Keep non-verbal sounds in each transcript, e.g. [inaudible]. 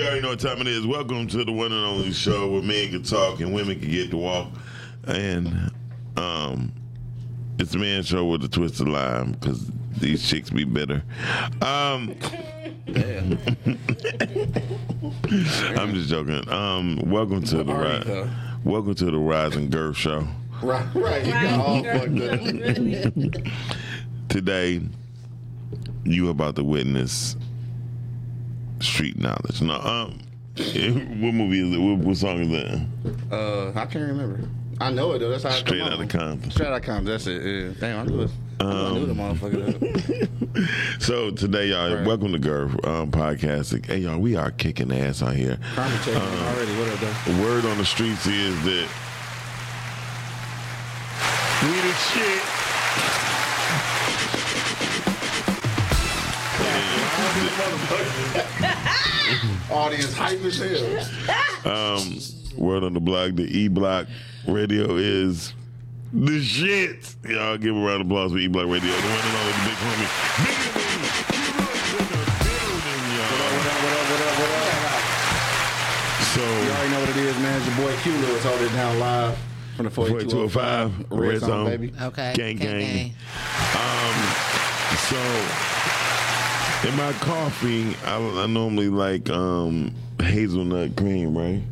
what time it is. Welcome to the one and only show where men can talk and women can get to walk. And um, it's a man show with a twist of lime because these chicks be better. Um, [laughs] I'm just joking. Um, welcome to the you, rise. Welcome to the Rise and Girth show. Right, right. You got all fucked up. Today, you about to witness street knowledge. No, um, what movie is it? What, what song is that? Uh, I can't remember. I know it though. That's how Straight I out of on. Compton. Straight out of Compton. That's it. Yeah. Damn, I knew it. I knew the motherfucker. [laughs] So today, y'all, Right. welcome to Girth um, podcast. Hey, y'all, we are kicking ass out here. Check already. What up, though? Word on the streets is that we the shit. [laughs] Audience hype as hell. Um, word on the block, the E Block Radio is the shit. Y'all give a round of applause for E Block Radio, the one and only the big homie. Big? So, You already know what it is, man. It's your boy Q Lewis holding it down live from the 4205 4205 Red Zone, baby. Okay. Gang, gang, gang. Um, so in my coffee, I, I normally like um, hazelnut cream, right?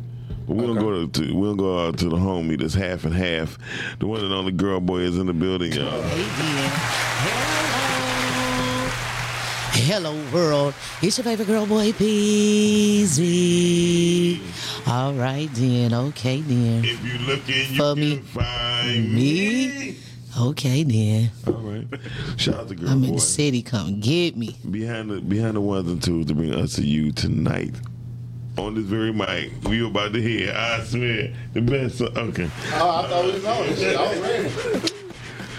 But we don't go to, to we don't go out to the homie that's half and half. The one and only girl boy is in the building, y'all. Hey. Hello. Hello, world. It's your favorite girl boy, Peasy. All right, then. Okay, then. If you looking, you For can me. find Me? me. Okay, then. All right. [laughs] Shout out to girl I'm in the city. Come get me. behind the behind the ones and twos to bring us to you tonight. On this very mic, we about to hear, I swear, the best. Song. Okay. Oh, I thought we was on this shit. I was ready.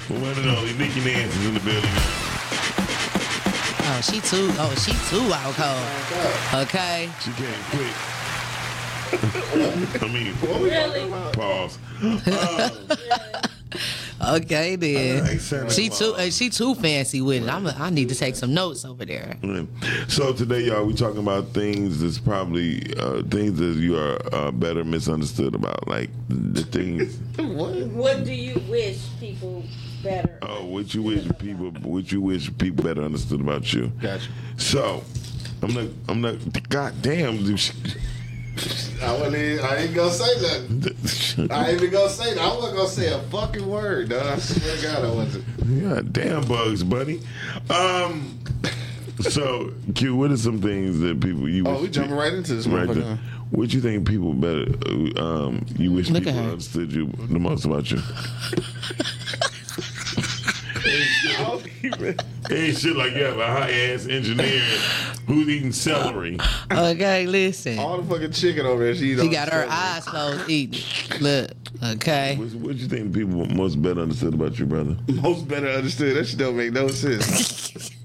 One and only Nikki Nance is in the building. Oh, she too. Oh, she too out cold. Okay. She came quick. [laughs] I mean, Really? pause. [laughs] [laughs] Okay, then. Alright, Santa She too. Uh, she too fancy with it. I'm. A, I need to take some notes over there. So today, y'all, we talking about things that's probably uh, things that you are uh, better misunderstood about, like the things. [laughs] What? What do you wish people better? Oh, what you wish people, what you wish people better understood about you. Gotcha. So, I'm not, I'm not. God damn, dude. [laughs] I wasn't even, I ain't gonna say nothing. [laughs] I ain't even gonna say that. I wasn't gonna say a fucking word, dog. I swear to God I wasn't. Yeah, damn, bugs, buddy. Um. So, Q, what are some things that people you? Oh, wish we jumping right into this right motherfucker. there. What you think people better? uh, Um, you wish Look people understood you the most about you. [laughs] [laughs] Ain't shit like you have a high ass engineer who's eating celery. Okay, listen. All the fucking chicken over there, she, She got her eyes closed eating. Look. Okay. What, what you think people most better understood about you, brother? Most better understood. That shit don't make no sense. [laughs]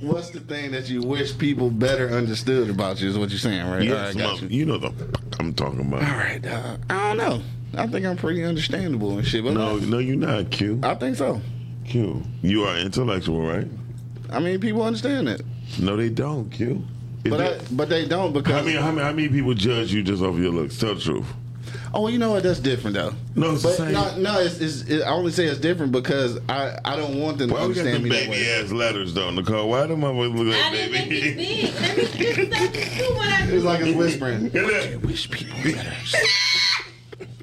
What's the thing that you wish people better understood about you? Is what you're saying, right? You, All right, got you. you know the fuck I'm talking about. All right, dog. I don't know. I think I'm pretty understandable and shit. But No, no, you're not Q. I think so. Q. You are intellectual, right? I mean, people understand that, No, they don't, Q. Is but that- I, but they don't because. I mean, how many how many people judge you just off your looks? Tell the truth. oh, you know what? That's different though. No, it's the But same. no, no, it's, it's it, I only say it's different because I I don't want them to Why we got understand them me that baby way. ass letters though, Nicole? Why them motherfuckers look like I like didn't think it's baby? big. Let me get stuff to do when I It's like it's whispering. Look at that. Wish people better.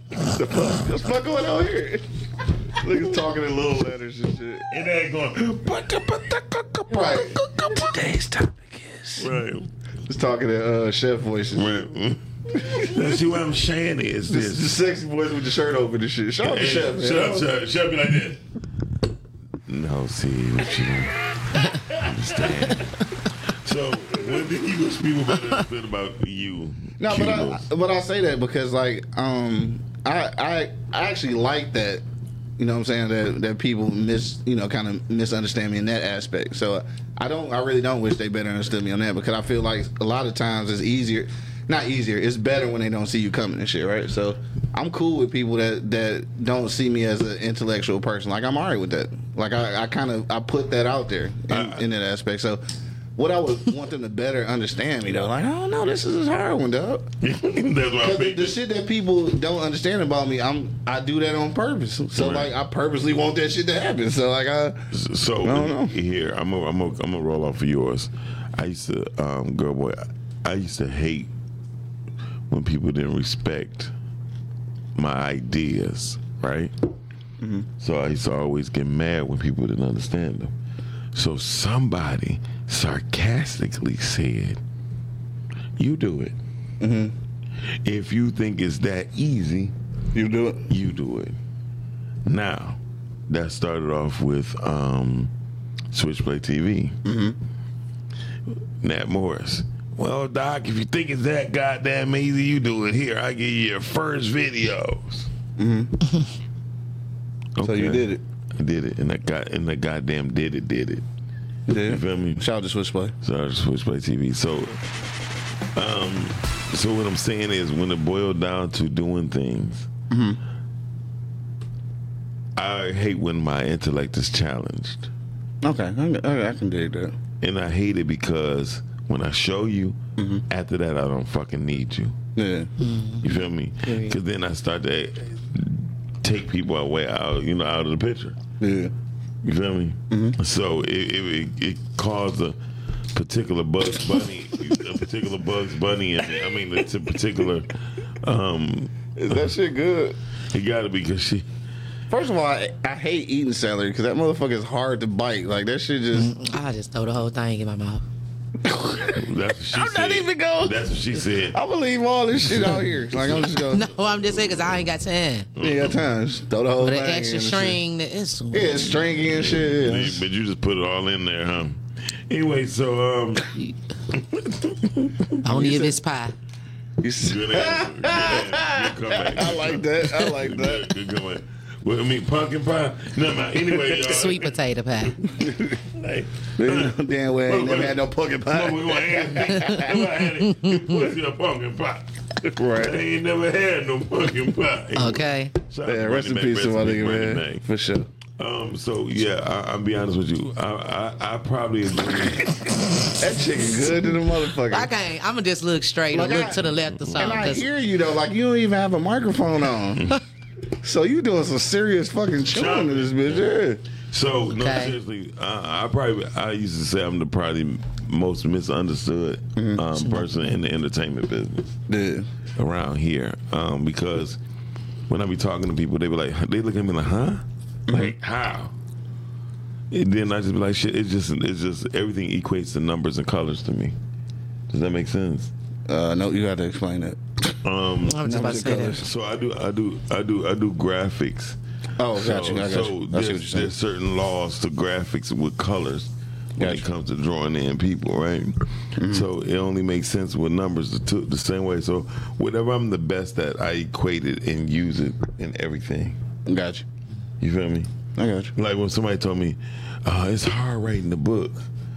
[laughs] the fuck? What's fuck going on here? Niggas talking in little letters and shit. And that going. Right. Today's topic is. Right. Just talking in uh, chef voices. Right. Now see what I'm saying is This is the sexy voice with the shirt open and shit. Shout out to chef. shut up, shut up, shut up, be like this. No, see what you understand. So, what do you wish people better understood about you? No, but I, but I say that because like um I I I actually like that. You know what I'm saying that that people mis you know kind of misunderstand me in that aspect. So I don't I really don't wish they better understood me on that because I feel like a lot of times it's easier. Not easier. It's better when they don't see you coming and shit, right? So I'm cool with people that that don't see me as an intellectual person. Like I'm alright with that. Like I, I kind of I put that out there in, Uh, in that aspect. So what I would want them to better understand me though. Like, I don't know, this is a hard one, dog. [laughs] That's why I the, the shit that people don't understand about me, I'm I do that on purpose. So Right. like I purposely want that shit to happen. So like I So I here, I'm gonna I'm gonna I'm gonna roll off of yours. I used to, um, girl, boy, I used to hate when people didn't respect my ideas, right? Mm-hmm. So I used to always get mad when people didn't understand them. So somebody sarcastically said, "You do it. Mm-hmm. If you think it's that easy, you do it. you do it. Now, that started off with um, Switchplay TV. Mm-hmm. Nat Morris. Well, Doc, if you think it's that goddamn easy, you do it. Here, I give you your first videos. Mm-hmm. [laughs] So you did it. I did it, and that god, and the goddamn did it, did it. You You feel me? Shout out to Switchplay. So I just Switchplay TV. So, um, so what I'm saying is, when it boiled down to doing things, I hate when my intellect is challenged, Okay, I, I, I can dig that. and I hate it because when I show you, after that I don't fucking need you. Yeah. You feel me? Because then I start to take people away out, you know, out of the picture. Yeah. You feel me? So it, it, it, it caused a particular Bugs Bunny, a particular Bugs Bunny, and I mean, it's a particular. Um, Is that shit good? it got to be because she. First of all, I, I hate eating celery because that motherfucker is hard to bite. Like that shit just. I just throw the whole thing in my mouth. That's what she I'm said. not even going. That's what she said. I believe all this shit out here. Like I'm just going. [laughs] No, I'm just saying because I ain't got time. Yeah, got time. Just Throw the whole But thing. the extra in string, the it's shit. Yeah, stringy and shit. Yeah. But you just put it all in there, huh? Anyway, so um, [laughs] only if it's pie. You s- good answer. Good, [laughs] answer. good. I like that. I like that. Good, good comeback. Well, I mean, pumpkin pie. No, man. Anyway, [laughs] y'all. Sweet potato pie. [laughs] Hey, Damn well, ain't never had no pumpkin pie. No, pie. we gonna ask Never had it. [laughs] Pussy a pumpkin pie. I Right. ain't never had no pumpkin pie. Okay. So Yeah, rest in peace Mac, to my nigga, peace, man. Mac. For sure. Um, so yeah, I, I'll be honest with you. I I, I probably agree. That chicken good to the motherfucker. I can't. I'm gonna just look straight or look I- to the left or something. And I hear you though, like you don't even have a microphone on. So you doing some serious fucking chewing to this bitch, So no, Okay. seriously, uh, I probably I used to say I'm the probably most misunderstood um, person in the entertainment business. yeah. Yeah. around here um, because when I be talking to people, they be like, they look at me like, huh? Like how? And then I just be like, shit. It's just, it's just everything equates to numbers and colors to me. Does that make sense? Uh, no, you got to explain that. Um, I was just about to say that. so I do, I do, I do, I do graphics. Oh, So, got you. I got so you. I see there's, there's certain laws to graphics with colors when it comes to drawing in people, right? Mm-hmm. So it only makes sense with numbers the, two, the same way. So whatever I'm the best at, I equate it and use it in everything. Got you. You feel me? I got you. Like when somebody told me, uh, it's hard writing the book.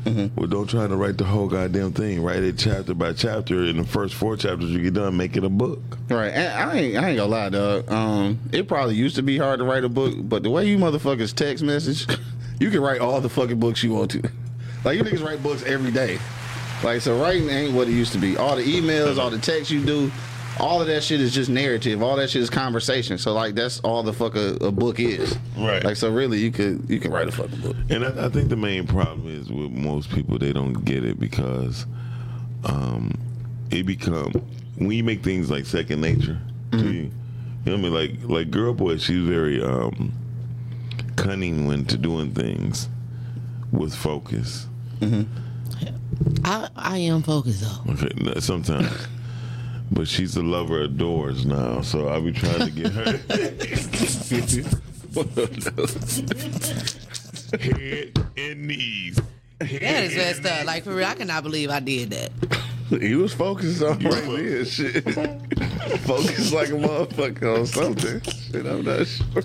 Mm-hmm. Well, don't try to write the whole goddamn thing. Write it chapter by chapter. In the first four chapters you get done, make it a book. Right, and I ain't, I ain't gonna lie, dog. Um, it probably used to be hard to write a book, but the way you motherfuckers text message, [laughs] you can write all the fucking books you want to. [laughs] Like you niggas write books every day. Like so, writing ain't what it used to be. All the emails, all the texts you do, all of that shit is just narrative. All that shit is conversation. So like that's all the fuck a, a book is. Right. Like so, really, you could you can write a fucking book. And I, I think the main problem is with most people they don't get it because um, it become when you make things like second nature to you. You know what I mean? Like like girl boy, she's very um, cunning when to doing things with focus. Mm-hmm. I, I am focused though. Okay, sometimes. [laughs] But she's a lover of doors now, so I be trying to get her [laughs] head and knees. That is messed up. Like for real, I cannot believe I did that. He was focused on You right was. there, shit. focused like a motherfucker on something. Shit, I'm not sure.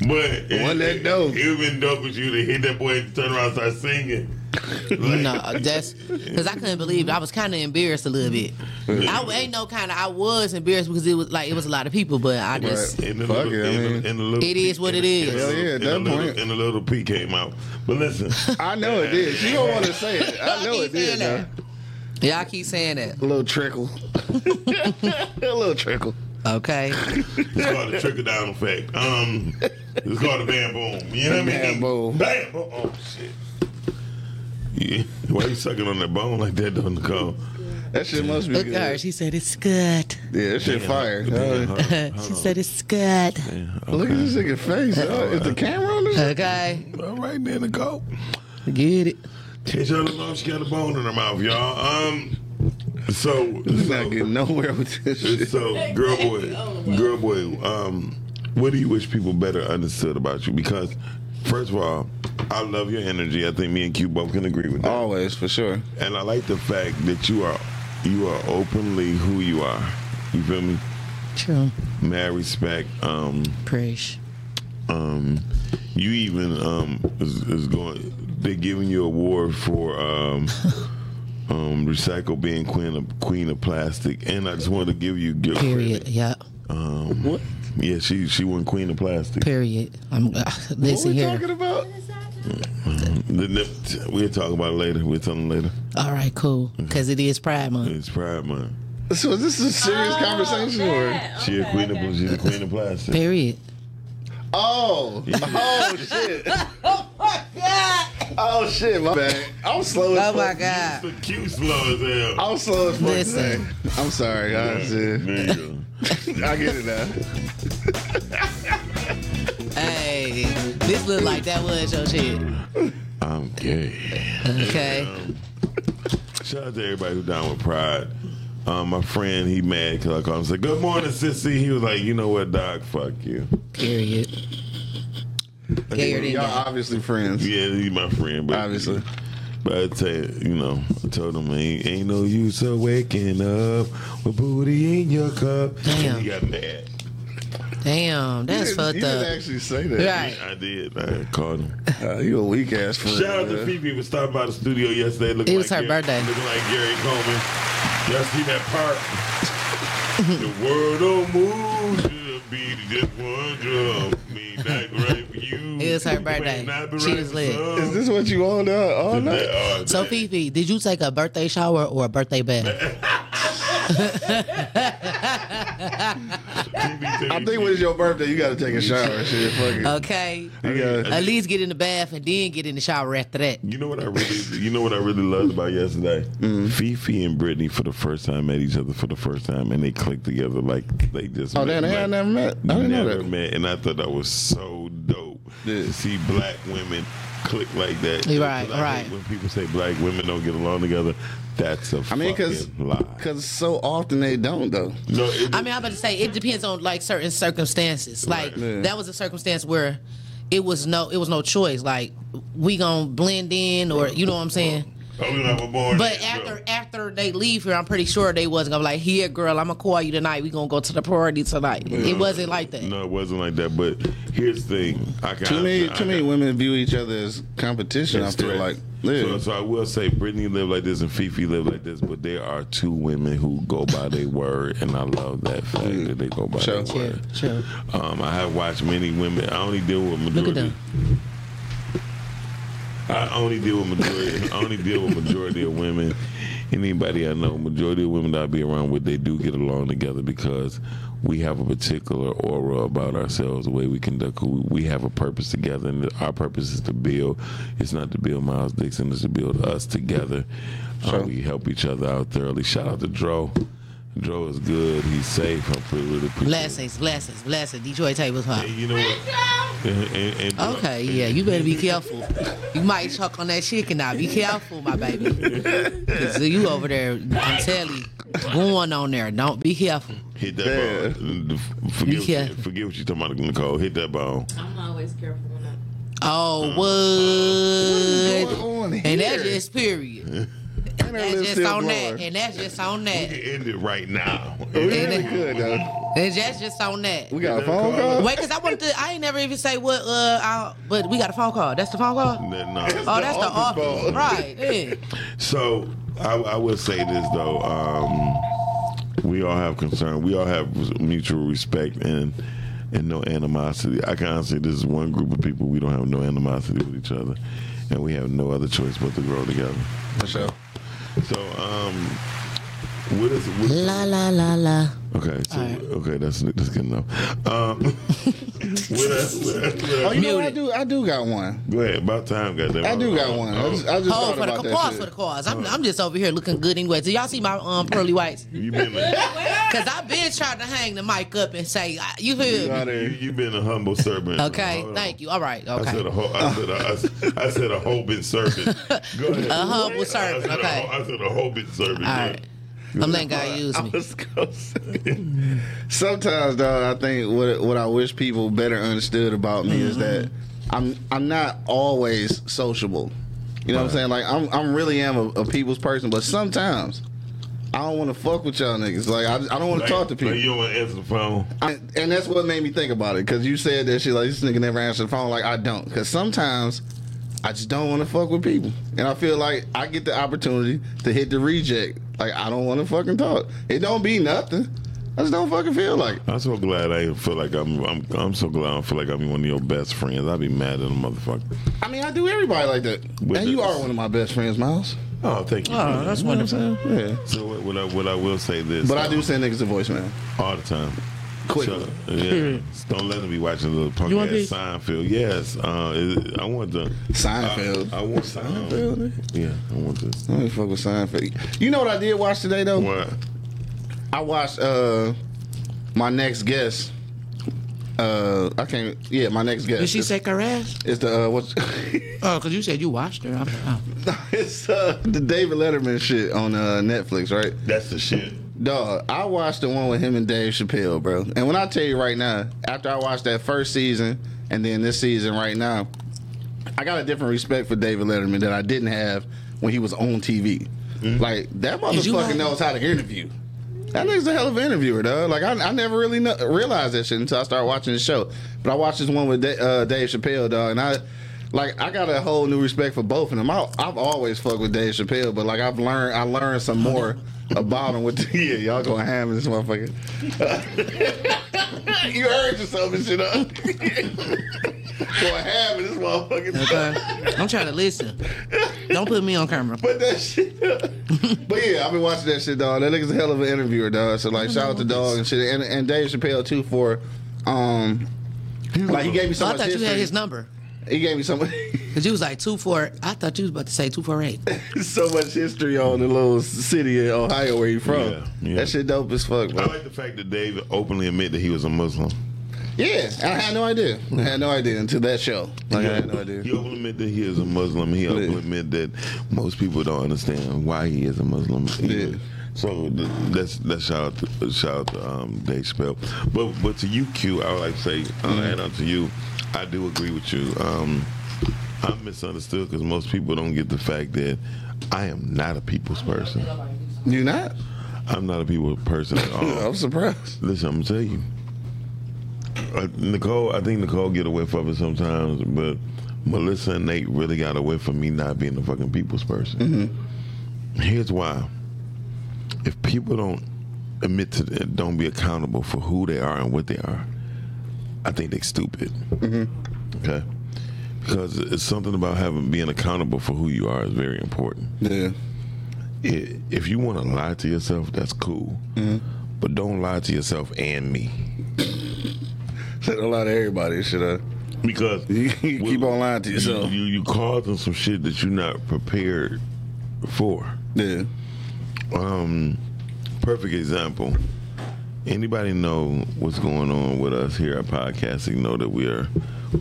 But One that dope. It would been dope with you to hit that boy and turn around and start singing. [laughs] no, that's because I couldn't believe it. I was kind of embarrassed a little bit. I ain't no kind of. I was embarrassed because it was like it was a lot of people, but I just Right. In the Fuck little, it, I in the- mean- in the little It is what it is. it the- is. in the Hell yeah, at in that the little- point. And the little P came out. But listen, [laughs] I know it did. She don't want to say it. I [laughs] know it keep saying did. Now. that. Y'all keep saying that. A little trickle. a little trickle. Okay. it's called the trickle down effect. Um, it's called the bam boom. You know what I mean? Bam boom. Bam boom. Oh shit. Yeah. [laughs] Why you sucking on that bone like that, though, Nicole? That shit must be Look at her. She said it's good. Yeah, that shit fire. Damn, Uh, hold on, [laughs] she said it's good. Damn, Look at this nigga face. Uh, is the camera on this? Okay. All right, then, Nicole. Get it. Can't y'all know she got a bone in her mouth, y'all. Um, so, He's so, not getting nowhere with this shit. so girl boy, girl boy, um, what do you wish people better understood about you? Because, first of all, I love your energy. I think me and Q both can agree with that. Always, for sure. And I like the fact that you are you are openly who you are. You feel me? True. Mad respect. Um, Preach. um, you even um is, is going. They're giving you award for um, [laughs] um, recycle being queen of queen of plastic. And I just wanted to give you good Period. credit. Yeah. Um, What? Yeah, she she won queen of plastic. Period. I'm uh, What listen we here. talking about? The nip- We'll talk about it later. We'll tell them later. All right, cool. Because it is Pride Month. It's Pride Month. So is this a serious conversation or? She a queen of she's a queen of plastic. Period. Oh, [laughs] oh shit. [laughs] Oh my god. Oh shit, my bad. I'm slow as Oh my. God. The cute slow as hell. I'm slow as fuck Listen. today. I'm sorry, guys. There Yeah. You go. I get it now. Hey, this look like that was your shit. I'm gay. Okay. Um, shout out to everybody who down with Pride. Um, my friend, he mad because I called him and said, Good morning, sissy. He was like, You know what, dog? Fuck you. Period. Gayer than Y'all obviously friends. Yeah, he's my friend. But, Obviously. But I tell you, you know, I told him, Ain't, ain't no use of waking up with booty in your cup. Damn. And he got mad. Damn, that's fucked didn't, you up. didn't actually say that. Right. I did. I called him. Uh, you a weak ass friend. Shout out to man. Phoebe for stopping by the studio yesterday. Looking It was like her Gary- birthday. Looking like Gary Coleman. Y'all see that part? the world don't move to the beat just one drum. Me not right you. It was her birthday. not be She right was lit. Is this what you on uh, all night? So Fifi, did you take a birthday shower or a birthday bath? [laughs] I think when it's your birthday, you got to take a shower. Shit, fuck it. Okay. You gotta- At least get in the bath and then get in the shower after that. You know what I really, you know what I really loved about yesterday? Mm-hmm. Fifi and Brittany for the first time met each other for the first time, and they clicked together like they just. Oh, met, damn, they like- had never met. I didn't know never that. met, and I thought that was so dope Yeah. to see black women click like that. You're right, 'Cause I right. When people say black women don't get along together, that's a I mean, because lie. because so often they don't though. No, it, I mean, I'm about to say it depends on like certain circumstances. Like Yeah. that was a circumstance where it was no, it was no choice. Like we gonna blend in, or you know what I'm saying. oh, we not born. But in, after bro. after they leave here, I'm pretty sure they wasn't gonna be like, here, girl, I'm gonna call you tonight. We gonna go to the party tonight. It wasn't like that. No, it wasn't like that. But here's the thing: I can Too many I too many can- women view each other as competition. I feel threats. like. So, Yeah. so I will say Brittany live like this and Fifi live like this, but there are two women who go by their word, and I love that fact that they go by Sure. their Sure, word. sure. Um, I have watched many women. I only deal with Look at majority. them. I only deal with majority. I only deal with majority of women. Anybody I know, majority of women that I be around with, they do get along together because we have a particular aura about ourselves, the way we conduct. We have a purpose together, and our purpose is to build. It's not to build Miles Dixon; it's to build us together. Uh, Sure. we help each other out thoroughly. Shout out to Dro. Dro is good. He's safe. I'm pretty really appreciate it. Blessings, blessings, blessings. Detroit tables hot. And you know what? And- and- and Dro- Okay, yeah, you better be careful. You might choke on that chicken now. Be careful, my baby. [laughs] 'Cause you over there, I'm telling you, going on there. Don't be careful. Hit that Yeah. ball. Forget, what Yeah. you, forget what you talking about, Nicole. Hit that ball. I'm always careful when I. Oh, uh-huh. What's what? going on And that's just period. [laughs] And That's just on blowing. that, and that's just on We that. can end it right now. We really could though. And that's just on that. We got a phone call. call? Wait, cause I wanted to. I ain't never even say what. Uh, I, but we got a phone call. That's the phone call. No, no. Oh, that's the office office, phone. right? Yeah. So I, I will say this though, um, we all have concern. We all have mutual respect and and no animosity. I can honestly, say this is one group of people we don't have no animosity with each other, and we have no other choice but to grow together. For sure. So, um, what is what, La la la la. Okay? So, All right. okay, that's that's good enough. Um, what else, what else, what Oh, else? you know what? I do. I do got one. Go ahead. About time, goddamn. I do got one. I just, I just Hold thought for the about that pause shit. for the cause. I'm, I'm just over here looking good anyway. Do y'all see my um pearly whites? You been [laughs] Cause I've been trying to hang the mic up and say, uh, you You hear got me? you, you been a humble servant. [laughs] Okay, Hold thank you. All right, Okay. I said a okay. whole. I said a, I, s- I said a hobbit servant. Go ahead. A humble servant, okay. ho- I said a hobbit servant. All right. I'm letting God use me. was gonna say. Sometimes, though, I think what what I wish people better understood about me is that mm-hmm. I'm I'm not always sociable. You know what I'm saying? Like I'm I'm really am a, a people's person, but sometimes I don't want to fuck with y'all niggas. Like I, I don't want to talk to people. Like you don't want to answer the phone. I, and that's what made me think about it because you said that shit like this nigga never answered the phone. Like I don't, because sometimes I just don't want to fuck with people, and I feel like I get the opportunity to hit the reject. Like I don't want to fucking talk. It don't be nothing. I just don't fucking feel like. it. I'm so glad I feel like I'm. I'm. I'm so glad I feel like I'm one of your best friends. I'd be mad at a motherfucker. I mean, I do everybody like that, With and you this- are one of my best friends, Miles. Oh, thank you. Oh, that's You know what I'm wonderful. saying? Yeah. So what, what I what I will say this. But I um, do send niggas a voicemail. all the time. Quickly. So, yeah. [laughs] Don't let them be watching the punk You want ass these? Seinfeld. Yes. Uh, it- I want the Seinfeld. I, I want Seinfeld. Yeah, I want this. Let me fuck with Seinfeld. You know what I did watch today though? What? I watched uh my next guest. Uh, I can't. Yeah, my next guest. Did she is, shake her ass? is the uh, what's? [laughs] Oh, cause you said you watched her. I'm [laughs] oh. it's uh, the David Letterman shit on uh, Netflix, right? That's the shit. Dog, I watched the one with him and Dave Chappelle, bro. And when I tell you right now, after I watched that first season and then this season right now, I got a different respect for David Letterman that I didn't have when he was on TV. Like that motherfucker knows how to interview. That nigga's a hell of an interviewer, dog. Like I, I never really kno- realized that shit until I started watching the show. But I watched this one with Da- uh, Dave Chappelle, dog, and I. Like I got a whole new respect for both of them. I, I've always fucked with Dave Chappelle, but like I've learned, I learned some more about him. With the, [laughs] yeah, y'all going ham in this motherfucker. [laughs] you heard yourself and shit up. going ham in this motherfucker. Okay. I'm trying to listen. Don't put me on camera. But that shit. [laughs] but yeah, I've been watching that shit, dog. That nigga's a hell of an interviewer, dog. So like, shout out to dog and shit, and, and Dave Chappelle too for, um, like he gave me so I much thought you history. had his number. He gave me so much, [laughs] Cause you was like two four. I thought you was about to say two four eight. [laughs] so much history on the little city in Ohio where he from. Yeah, yeah. That shit dope as fuck, Bro. I like the fact that David openly admitted that he was a Muslim. Yeah, I had no idea. I had no idea until that show. Like I had no idea. He openly admitted that he is a Muslim. He openly admitted that most people don't understand why he is a Muslim. Yeah. So that's that's shout out to, shout out to um, Dave Chappelle. But but to you, Q, I would like to say, uh, add on to you, I do agree with you. Um, I'm misunderstood because most people don't get the fact that I am not a people's person. You're not? I'm not a people person at all. [laughs] I'm surprised. Listen, I'm gonna tell you. Uh, Nicole, I think Nicole get away from it sometimes, but Melissa and Nate really got away from me not being a fucking people's person. Here's why: if people don't admit to it, don't be accountable for who they are and what they are, I think they're stupid. Okay, because it's something about having being accountable for who you are is very important Yeah. i- if you want to lie to yourself, that's cool. But don't lie to yourself and me. [laughs] Said a lot of everybody shit. Uh, Because [laughs] you keep on lying to yourself. You, you, you causing some shit that you're not prepared for. Yeah. Um, perfect example. Anybody know what's going on with us here at podcasting? Know that we are,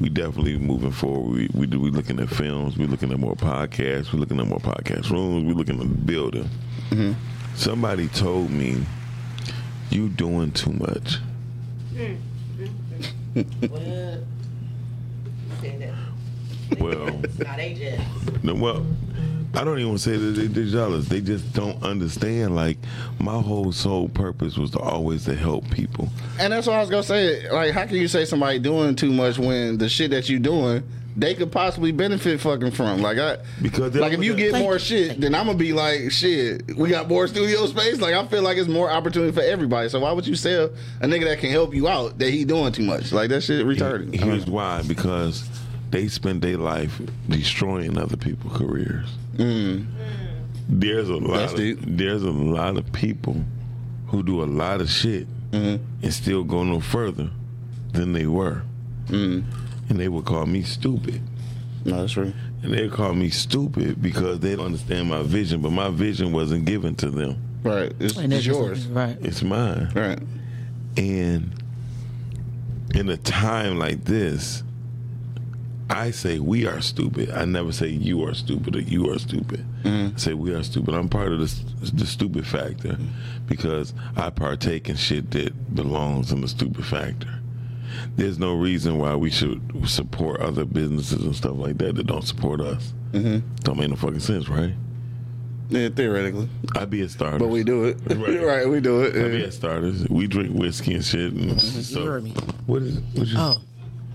we definitely moving forward. We we do we looking at films. We looking at more podcasts. We looking at more podcast rooms. We looking at building. Mm-hmm. Somebody told me you doing too much. Well, no, well, I don't even say that they, they're jealous. They just don't understand. Like my whole sole purpose was to always to help people. And that's what I was gonna say. Like, how can you say somebody doing too much when the shit that you doing they could possibly benefit fucking from? Like, I Because like if you get more shit, then I'm gonna be like, shit, we got more studio space. Like, I feel like it's more opportunity for everybody. So why would you sell a nigga that can help you out that he doing too much? Like that shit retarded. Here's why: because they spend their life destroying other people's careers. There's a lot. Mm. That's Of, there's a lot of people who do a lot of shit Mm-hmm. and still go no further than they were, Mm. and they would call me stupid. no, that's true. And they call me stupid because they don't understand my vision, but my vision wasn't given to them. Right, it's, And it's yours. Right. It's mine. Right. And in a time like this, I say we are stupid. I never say you are stupid or you are stupid. I say we are stupid. I'm part of the, the stupid factor because I partake in shit that belongs in the stupid factor. There's no reason why we should support other businesses and stuff like that that don't support us. Mm-hmm. Don't make no fucking sense, right? Yeah, theoretically, I'd be a starter. but we do it. Right. [laughs] Right, we do it. I'd be Yeah. a starters. We drink whiskey and shit. And stuff. heard me. What is? What you, Oh.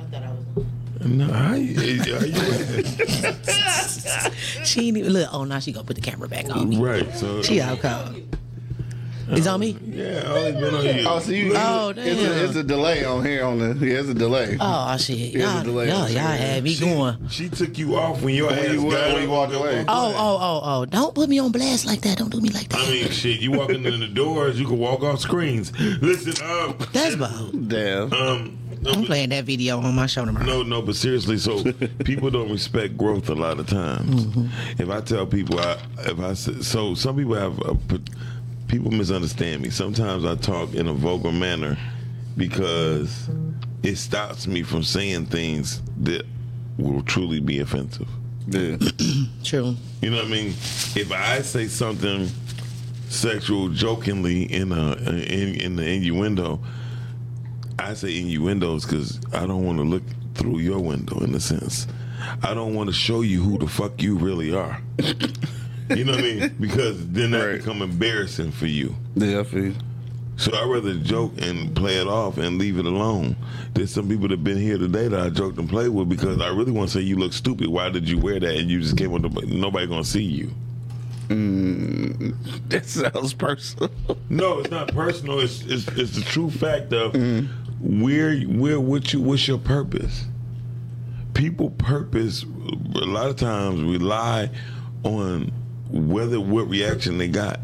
I thought I was. No, how you, how you [laughs] She ain't even look. Oh, now she gonna put the camera back on me. right? So She out cold. It's on me. yeah, I always been on you. Oh, so you? Oh, it's, a, damn. it's a delay on here on the. Yeah, it's a delay. Oh shit. Here's a Y'all, delay y'all, y'all had me she, going. She took you off when your When ass you wa- got when you walked away. Oh, oh, oh, oh! Don't put me on blast like that. Don't do me like that. I mean, shit. You walking in the doors, you can walk off screens. Listen, um, That's bold. Damn. um, no, I'm but- playing that video on my show tomorrow. No, no, but seriously, so [laughs] people don't respect growth a lot of times. Mm-hmm. If I tell people, I, if I so some people have, a, people misunderstand me. Sometimes I talk in a vulgar manner because it stops me from saying things that will truly be offensive. Yeah. [clears throat] True. You know what I mean? If I say something sexual jokingly in a in, in the innuendo, I say innuendos because I don't want to look through your window in a sense. I don't want to show you who the fuck you really are. you know what I mean? [laughs] Because then that Right. become embarrassing for you. Yeah, I feel. you. So I'd rather joke and play it off and leave it alone. There's some people that been here today that I joked and played with because I really want to say you look stupid. Why did you wear that? And you just came with nobody, nobody gonna see you. Mm, [laughs] that sounds personal. No, it's not personal. It's it's, it's the true fact of mm. Where where what you what's your purpose. People purpose a lot of times rely on whether what reaction they got.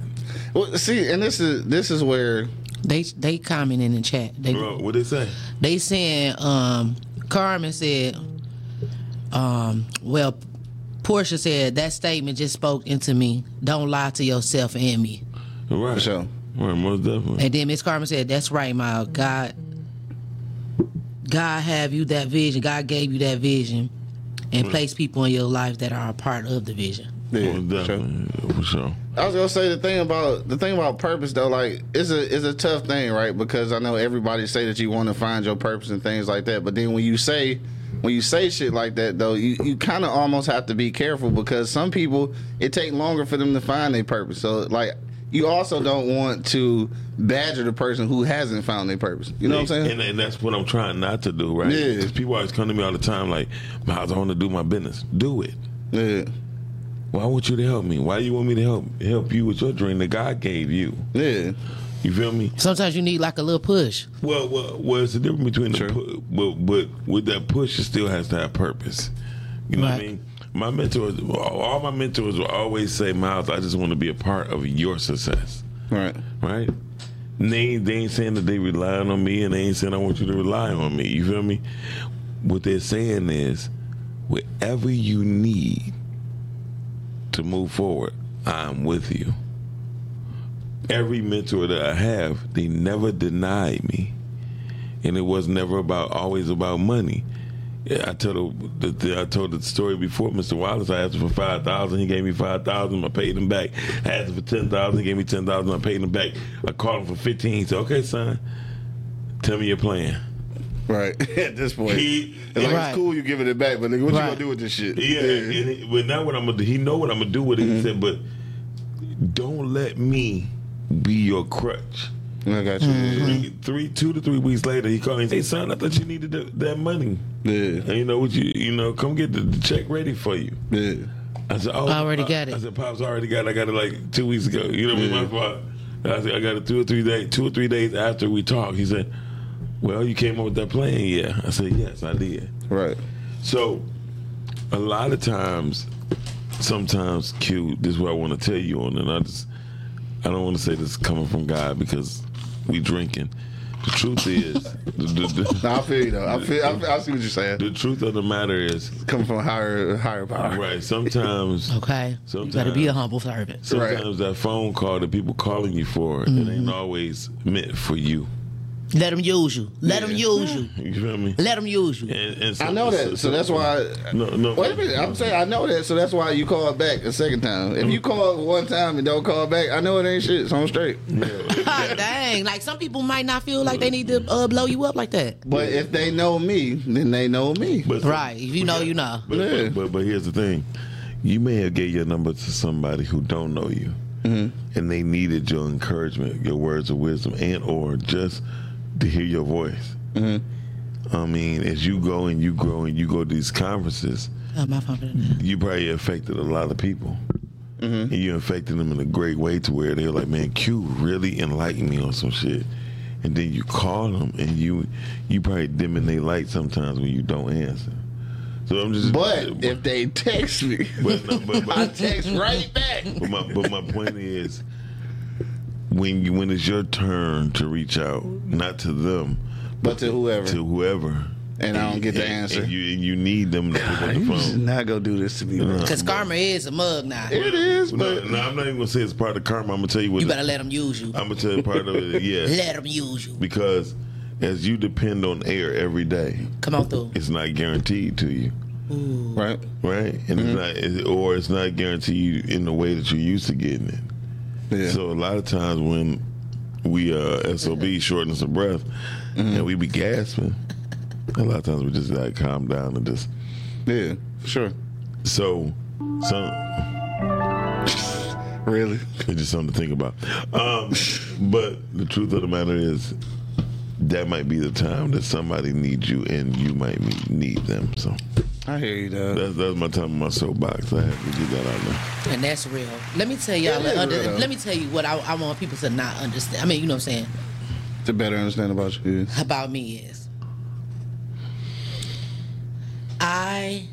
Well, see, and this is this is where They they comment in the chat. They Bro, what they say? they saying um Carmen said um well Portia said that statement just spoke into me. Don't lie to yourself and me. Right. for sure. Right, most definitely. And then Miss Carmen said, "That's right, my God, God have you that vision. God gave you that vision, and mm. place people in your life that are a part of the vision." Yeah, oh, most for sure. For sure. I was gonna say the thing about the thing about purpose though, like it's a it's a tough thing, right? Because I know everybody say that you want to find your purpose and things like that, but then when you say when you say shit like that though, you, you kind of almost have to be careful because some people it take longer for them to find their purpose. So like you also don't want to badger the person who hasn't found their purpose. You know what I'm saying? And, and that's what I'm trying not to do, right? Yeah. Because people always come to me all the time like, Miles, I want to do my business. Do it. yeah, Why want you to help me? Why do you want me to help help you with your dream that God gave you? yeah, You feel me? Sometimes you need like a little push. Well, well, well it's the difference between the pu- but, but with that push, it still has to have purpose. You know what I mean? My mentors, all my mentors will always say, Miles, I just want to be a part of your success, right. right? And they, ain't- they ain't saying that they relying on me, and they ain't saying I want you to rely on me. You feel me? What they're saying is, whatever you need to move forward, I'm with you. Every mentor that I have, they never denied me, and it was never about always about money. Yeah, I told the, the I told the story before, Mr. Wallace. I asked him for five thousand. He gave me five thousand. I paid him back. I asked him for ten thousand. He gave me ten thousand. I paid him back. I called him for fifteen. He said, "Okay, son, tell me your plan." Right. [laughs] At this point, He- it's like Right. it's cool you giving it back, but nigga, what you gonna do with this shit? Yeah, and he, but now what I'm gonna do? He know what I'm gonna do with it. Mm-hmm. He said, but don't let me be your crutch. I got you. Mm-hmm. Three, three, two to three weeks later, he called me. and said, Hey, son, I thought you needed that, that money. Yeah. And you know what? You you know, come get the, the check ready for you. Yeah. I said, oh, I already got it. I said, pops, I already got. it. I got it like two weeks ago. You know, what I mean? Yeah. my fault. I said, I got it two or three days. Two or three days after we talked, he said, "Well, you came up with that plan, yeah." I said, "Yes, I did." Right. So, a lot of times, sometimes, Q, this is what I want to tell you on, and I just, I don't want to say this coming from God because we drinking. The truth is, the, the, the, [laughs] No, I feel you though. I feel. I, feel, I see what you're saying. the truth of the matter is, Coming from a higher, higher power. right? Sometimes, Okay. sometimes You better be a humble servant. sometimes that phone call that people calling you for, it mm-hmm. ain't always meant for you. Let them use you. Let them Yeah. use you. You feel me? Let them use you. And, and so, I know that, so that's why. No, no. Wait a minute. I'm saying I know that, so that's why you call back a second time. If you mm-hmm. call one time and don't call back, I know it ain't shit. So I'm straight. God [laughs] dang. Like some people might not feel like they need to uh, blow you up like that. But if they know me, then they know me. But- Right. If you know, you know. But, Yeah. but, but but here's the thing, you may have gave your number to somebody who don't know you, and they needed your encouragement, your words of wisdom, and or just to hear your voice. I mean, as you go and you grow and you go to these conferences, Oh, my phone. for that. you probably affected a lot of people. Mm-hmm. And you affected them in a great way to where they're like, man, Q really enlightened me on some shit. And then you call them and you you probably dimming their light sometimes when you don't answer. So I'm just But if they text me, but, no, but, but, [laughs] I text right back. but my but my point is when you when it's your turn to reach out, not to them, But to whoever, to whoever. And I don't get the answer. And you and you need them to pick up the you should phone. not go do this to me. Cause karma is a mug now. It is, No, but no, I'm not even gonna say it's part of karma. I'm gonna tell you what. You it- better let them use you. I'm gonna tell you part of it. Yeah, [laughs] Let them use you. because as you depend on air every day, Come on through. it's not guaranteed to you, right. right? And it's not, or it's not guaranteed in the way that you're used to getting it. Yeah. So a lot of times when we uh sob [laughs] shortness of breath and we be gasping, a lot of times we just like calm down and just yeah. Sure. so some [laughs] Really. it's just something to think about. Um, but the truth of the matter is that might be the time that somebody needs you and you might need them. So I hear you, dog. that's that's my time on my soapbox. I have to get that out there. And that's real. Let me tell y'all. It is under- let me tell you what I, I want people to not understand. I mean, you know what I'm saying to better understand about you. about me is I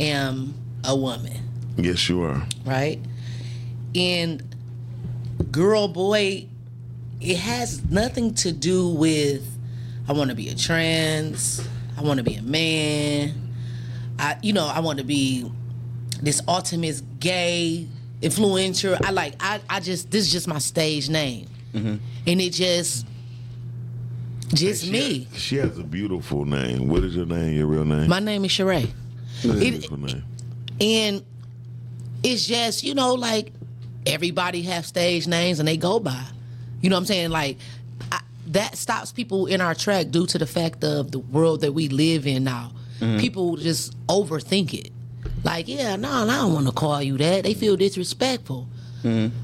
am a woman, Yes, you are. right? And girl, boy, it has nothing to do with I want to be a trans. I want to be a man. I, you know, I want to be this ultimate gay influencer. I like. I, I just. This is just my stage name, mm-hmm. and it just, just She me. has- she has a beautiful name. What is your name? Your real name? My name is Sheree. It, beautiful name. and it's just you know like everybody have stage names and they go by you know what i'm saying like I, that stops people in our track due to the fact of the world that we live in now mm-hmm. people just overthink it like yeah no i don't want to call you that they feel disrespectful mm-hmm.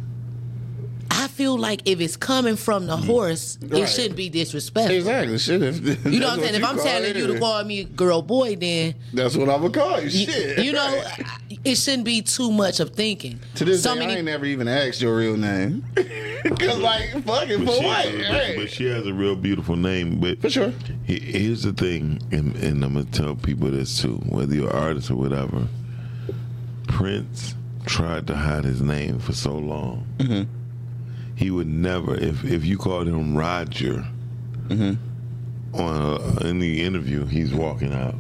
I feel like if it's coming from the horse, it shouldn't be disrespectful. Exactly. Shit. If, You know what I'm saying? If I'm telling you to call me girl boy, then that's what I'm gonna call you. you, Shit. you know, it shouldn't be too much of thinking. To this so day, many, I ain't never even asked your real name. [laughs] Cause like, fucking But for she, what? but, but she has a real beautiful name. But For sure. here's the thing, and, and I'm gonna tell people this too, whether you're an artist or whatever. Prince tried to hide his name for so long. Mm-hmm. He would never, if if you called him Roger Mm-hmm. on a, in the interview, he's walking out.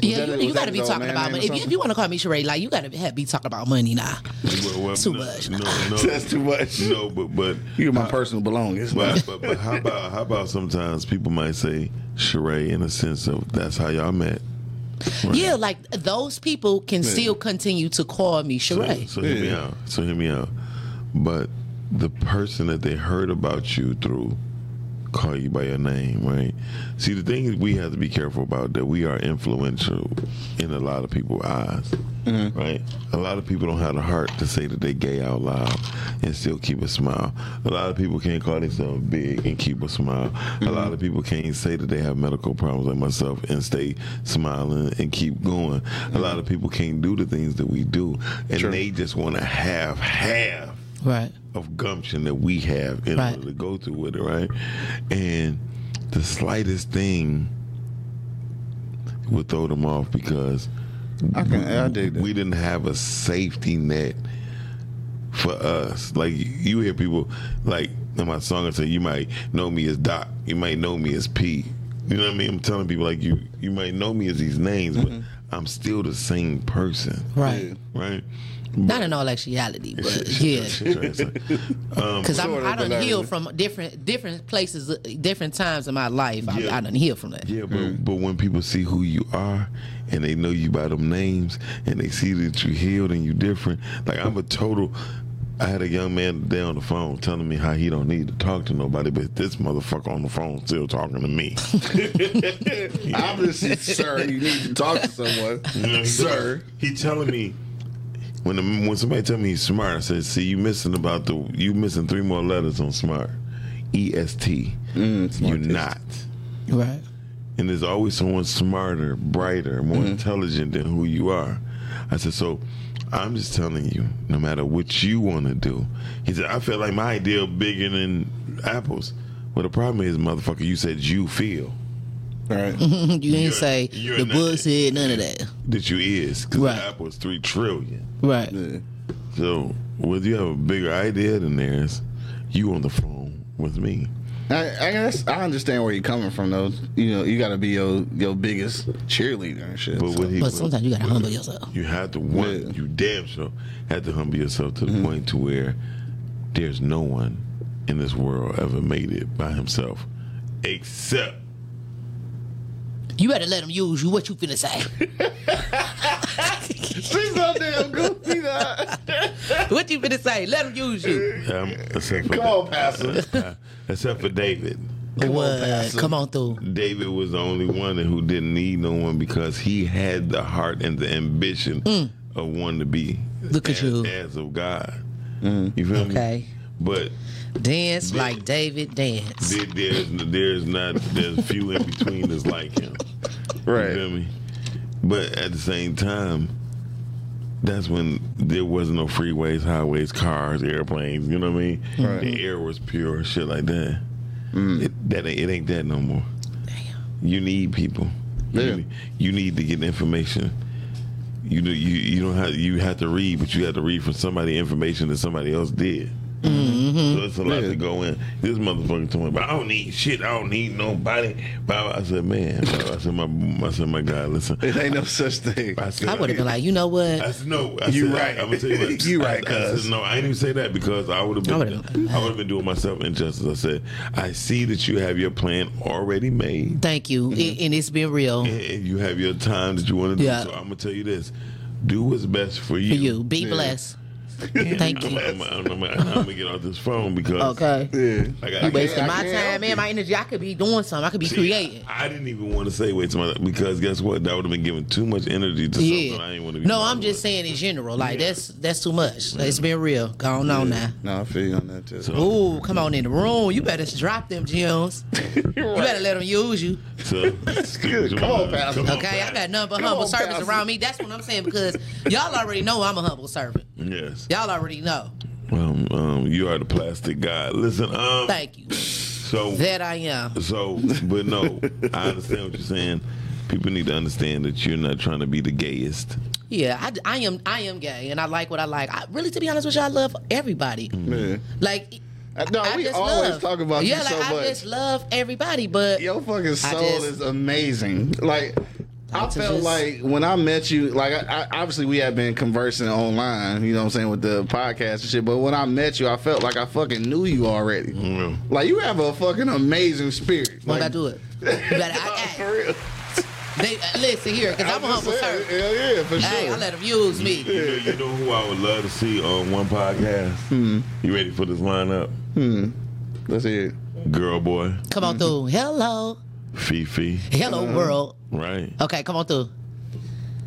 yeah, that- you, you got to be talking about name money. If you, if you want to call me Sheree, like you got to be talking about money now. Well, well, Too no, much. No, [laughs] no, That's too much. no, but but You're my personal belongings. But, [laughs] but, but how about how about sometimes people might say Sheree in a sense of that's how y'all met. Yeah, like those people can still continue to call me So, Sheree. so hear me out. So hear me out. But the person that they heard about you through call you by your name, right? See, the thing is, we have to be careful about that. We are influential in a lot of people's eyes, mm-hmm. right? A lot of people don't have the heart to say that they gay out loud and still keep a smile. A lot of people can't call themselves big and keep a smile. A mm-hmm. lot of people can't say that they have medical problems like myself and stay smiling and keep going. A mm-hmm. lot of people can't do the things that we do, and True. they just want to have have Right. of gumption that we have in Right. order to go through with it, right? And the slightest thing would throw them off because I can. I dig that. we didn't have a safety net for us. Like you hear people like in my song I say you might know me as Doc, you might know me as P. You know what I mean? I'm telling people like you you might know me as these names, but I'm still the same person. Right. Right? Not in all actuality, but [laughs] yeah. [laughs] um, Because I'm Sort of, I done but not healed really. from different different places, uh, different times in my life. I, Yeah. I done healed from that. Yeah, but but when people see who you are and they know you by them names and they see that you healed and you different, like I'm a total. I had a young man today on the phone telling me how he don't need to talk to nobody, but this motherfucker on the phone still talking to me. [laughs] Obviously, sir, you need to talk to someone, You know, sir. he telling me when the, when somebody tell me he's smart, I said, "See, you missing about the you missing three more letters on smart, E S T. Mm, You're not." Right. and there's always someone smarter, brighter, more intelligent than who you are. I said, so I'm just telling you, no matter what you want to do. He said, I feel like my idea bigger than apples. Well, the problem is, motherfucker, you said you feel Right. [laughs] you didn't You're- say you're the book said none of that. that you is, because Right. the apple is three trillion. Right. Yeah. So whether you have a bigger idea than theirs, you on the phone with me. I, I guess I understand where you're coming from, though. You know, you got to be your your biggest cheerleader and shit. But so- what he, But sometimes you gotta humble yourself. You have to one. Yeah. You damn sure have to humble yourself to the point to where there's no one in this world ever made it by himself, except You better let him use you. What you finna say? [laughs] She's so damn goofy. [laughs] what you finna say? Let him use you. um, except Come on, Pastor. [laughs] except for David. Come on, what? Pastor. Come on through. David was the only one who didn't need no one because he had the heart and the ambition of wanting to be Mm. Look at as, you. as of God. You feel me? Okay. But Dance like David dance. there, there's there's not there's few in between that's like him. Right. You Right. feel me? But at the same time, that's when there was no freeways, highways, cars, airplanes. You know what I mean? Right. The air was pure, shit like that. Mm. It, that ain't, it ain't that no more. Damn. You need people. Yeah. You, you need to get information. You know, you you don't have you have to read, but you have to read from somebody information that somebody else did. Mm-hmm. So it's a lot Yeah. to go in. This motherfucker told me, but I don't need shit. I don't need nobody. But I said, man, I said, my, I said, my guy, listen. It ain't no such thing. I, I would have been like, you know I what? said, no. I You said, right. I, am gonna tell you what. [laughs] You right, I, I cuz. said, no, I didn't even say that because I would have been. I would have been doing myself injustice. I said, I see that you have your plan already made, Thank you. Mm-hmm. It- and it's been real for and you have your time that you want to do. Yeah. So I'm gonna tell you this: do what's best for you. you. Be Yeah. blessed. Thank [laughs] you. I'm, I'm, I'm, I'm gonna get off this phone because Okay. Yeah. I got, You wasting my time you. and my energy. I could be doing something. I could be See, creating. I, I didn't even want to say wait to my because guess what? That would have been giving too much energy to Yeah. something I didn't want to be. No, I'm just with. saying in general. Like that's that's too much. It's been real. Go on, on now. No, I feel you on that too. So- Ooh, come on in the room. You better drop them gems. [laughs] You better let them use you. So, [laughs] Come on, Pastor. Okay, I got nothing but Come humble servants around me. That's what I'm saying because y'all already know I'm a humble servant. Yes. Y'all already know. Um, um, you are the plastic god. Listen, um, Thank you. so That I am. so, but no, I understand what you're saying. People need to understand that you're not trying to be the gayest. Yeah, I, I am. I am gay, and I like what I like. I, really, to be honest with you, I love everybody. Yeah. Like, Uh, No, I we just always love. talk about yeah, you like, so I much. just love everybody, but Your fucking soul just- is amazing. Like I felt just- like when I met you, like I, I, obviously we had been conversing online, you know what I'm saying, with the podcast and shit. But when I met you, I felt like I fucking knew you already. Mm. Like you have a fucking amazing spirit. what like, I do it? You better, I, [laughs] For real. they, uh, listen here, because I'm a just humble saying, servant. Hell yeah, for sure. Hey, sure. I let them use me. You know, you know who I would love to see on one podcast? Hmm. You ready for this lineup? Let's hear it. Girl Boy, Come on through. Hello. Fifi, Hello, mm-hmm. world. right? Okay, come on through.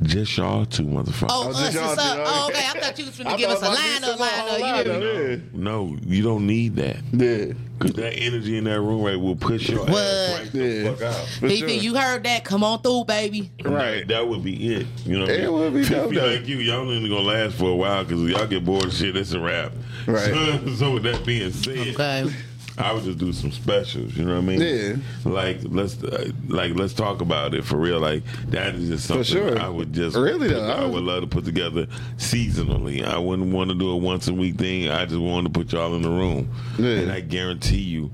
Just y'all two motherfuckers. Oh, Oh, us just is y'all up. two, Oh, okay. okay. I thought you was I finna give us a thought about lineup, this lineup. You lineup. No, you don't need that. Yeah. yeah. Cause that energy in that room right will push your What? ass right the fuck out. For Fifi, sure. you heard that? Come on through, baby. Right. That would be it. You know what I It mean? would be Fifi dope, like you, y'all ain't gonna last for a while because y'all get bored of shit. It's a wrap. Right. [laughs] So, so with that being said, Okay. I would just do some specials. You know what I mean? Yeah. Like let's uh, like let's talk about it for real. Like that is just something sure. I would just Really, put- I I would love to put together seasonally. I wouldn't want to do a once a week thing. I just wanted to put y'all in the room, Yeah. and I guarantee you,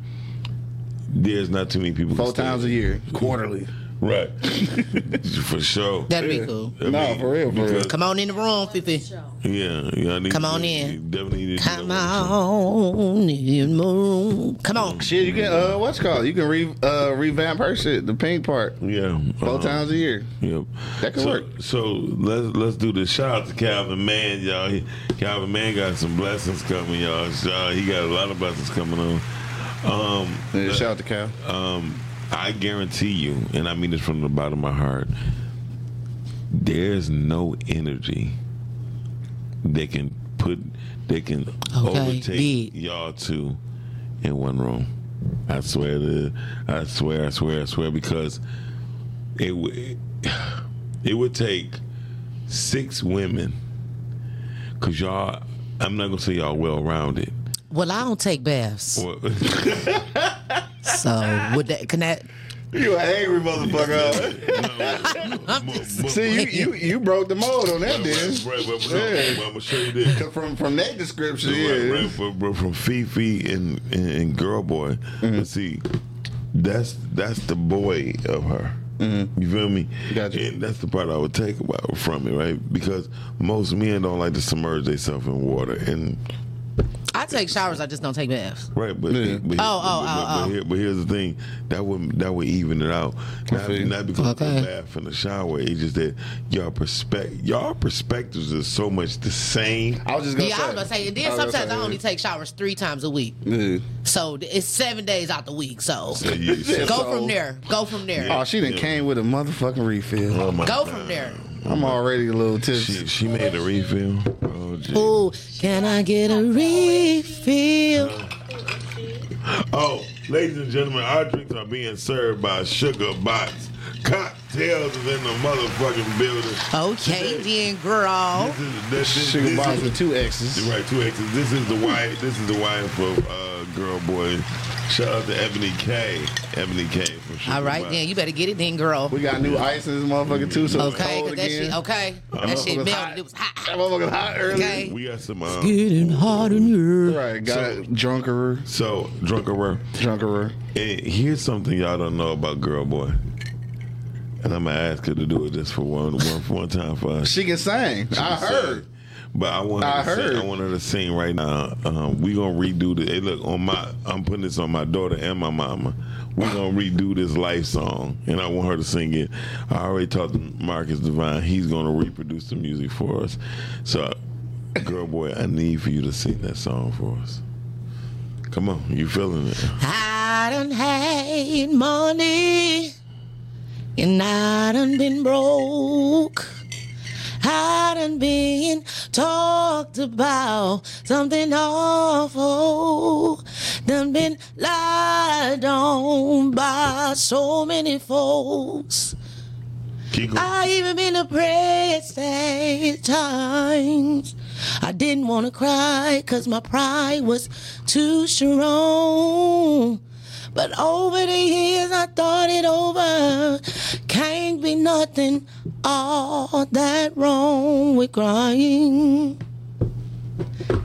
there's not too many people. Four times a year, quarterly. Right? [laughs] for sure. That'd be cool. I No, for real, for real. Come on in the room, Fifi. Yeah, yeah. I need Come to- on you in. Definitely need to Come that. on in the room. Come on. Shit, you can uh, what's it called? You can re uh, revamp her shit, the pink part, Yeah, four uh-huh. times a year. Yep. That could so, work. So let's let's do this. Shout out to Calvin Man, y'all. He, Calvin Man got some blessings coming, y'all. So, he got a lot of blessings coming on. Um, Yeah, shout out to Cal. um, I guarantee you, and I mean this from the bottom of my heart, there's no energy that can put that can Okay, overtake big. y'all two in one room. I swear to I swear, I swear, I swear, because it would it would take six women because y'all I'm not gonna say y'all well rounded. Well, I don't take baths, [laughs] so would that can that? You an angry motherfucker. See, you, you you broke the mold on that, then. Right, but, but, Yeah. but I'm gonna show you this. From from that description, Right, yeah. right, but, but from Fifi and, and, and Girl Boy, Mm-hmm. see, that's that's the boy of her. You feel me? Mm-hmm. Gotcha. And that's the part I would take about from it, right? Because most men don't like to submerge themselves in water, and I take showers. I just don't take baths. right, but, Yeah. but, Oh, oh, but, oh, but, oh. here, but here's the thing that would that would even it out. Not, feel you. not because Okay. of the bath and the shower. It's just that y'all perspective, y'all perspectives is so much the same. I was just gonna Yeah, say. I was gonna say. And then I was gonna sometimes I say, only take showers three times a week, yeah. so it's seven days out the week. So So you, go So- from there. Go from there. Oh, she done came with a motherfucking refill. oh my Go God. from there. I'm already a little tipsy. She, she made a refill. Oh, gee. Ooh, can I get a refill? Oh, ladies and gentlemen, our drinks are being served by Sugar Box. Cocktails is in the motherfucking building. Okay, then, girl. This is, this, this, Sugar this box is- with two X's. Right, two X's. This is the wife. This is the wife of uh, Girl Boy. Shout out to Ebony K. Ebony K. From Sugar All right, Box. then you better get it, then, girl. We got new ice in this motherfucker too, so it's Okay, cold cause that again. shit. Okay, that shit motherfucker's melted. hot. It was hot. That motherfucker's hot early. Okay. We got some. Uh, Getting hot in here. Right, got So- it. Drunkerer, so drunkerer. drunkerer. And here's something y'all don't know about Girl Boy. And I'm gonna ask her to do it just for one, one, one time for us. She can sing. I heard. But I want her I to sing. I want her to sing right now. Um, we gonna redo the. Hey, look on my. I'm putting this on my daughter and my mama. We gonna redo this life song, and I want her to sing it. I already talked to Marcus Divine. He's gonna reproduce the music for us. So, girl, boy, I need for you to sing that song for us. Come on, you feeling it? I done had money and I done been broke. I done been talked about something awful. Done been lied on by so many folks. I even been depressed at times. I didn't want to cry cause my pride was too strong. But over the years I thought it over. Can't be nothing all that wrong with crying.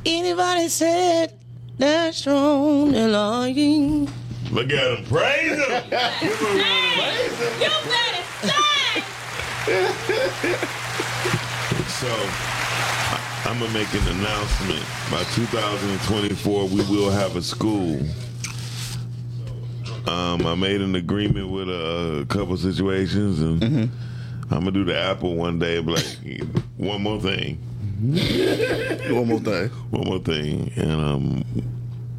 Anybody said that's wrong, they're lying. Look at him, praise him. Give him a round of praise him. You better sing. So I'm gonna make an announcement. By 2024, we will have a school. Um, I made an agreement with a, couple situations, and I'm gonna do the Apple one day. But like, one more thing, [laughs] One more thing. one more thing, and um,